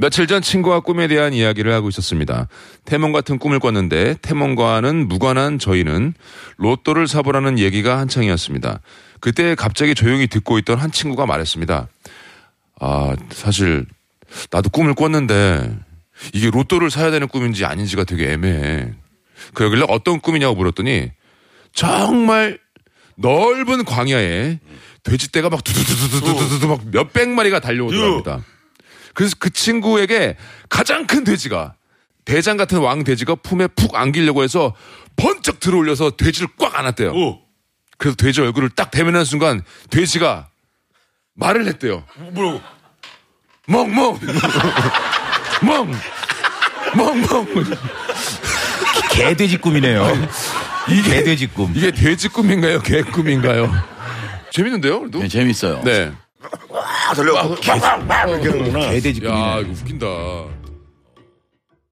며칠 전 친구와 꿈에 대한 이야기를 하고 있었습니다. 태몽 같은 꿈을 꿨는데 태몽과는 무관한 저희는 로또를 사보라는 얘기가 한창이었습니다. 그때 갑자기 조용히 듣고 있던 한 친구가 말했습니다. 아, 사실 나도 꿈을 꿨는데 이게 로또를 사야 되는 꿈인지 아닌지가 되게 애매해. 그러길래 어떤 꿈이냐고 물었더니 정말 넓은 광야에 돼지떼가 막 두두두두두두두 막 몇백 마리가 달려오더랍니다. 그래서 그 친구에게 가장 큰 돼지가 대장 같은 왕 돼지가 품에 푹 안기려고 해서 번쩍 들어올려서 돼지를 꽉 안았대요. 오. 그래서 돼지 얼굴을 딱 대면한 순간 돼지가 말을 했대요. 뭐라고? 멍멍 멍 멍멍 개돼지 꿈이네요. 이게 개돼지 꿈. 이게 돼지 꿈인가요? 개 꿈인가요? 재밌는데요? 그래도? 네, 재밌어요. 네. 아, 달려가고. 막, 막, 막, 이렇게 하는구나. 개돼지 야. 이거 웃긴다.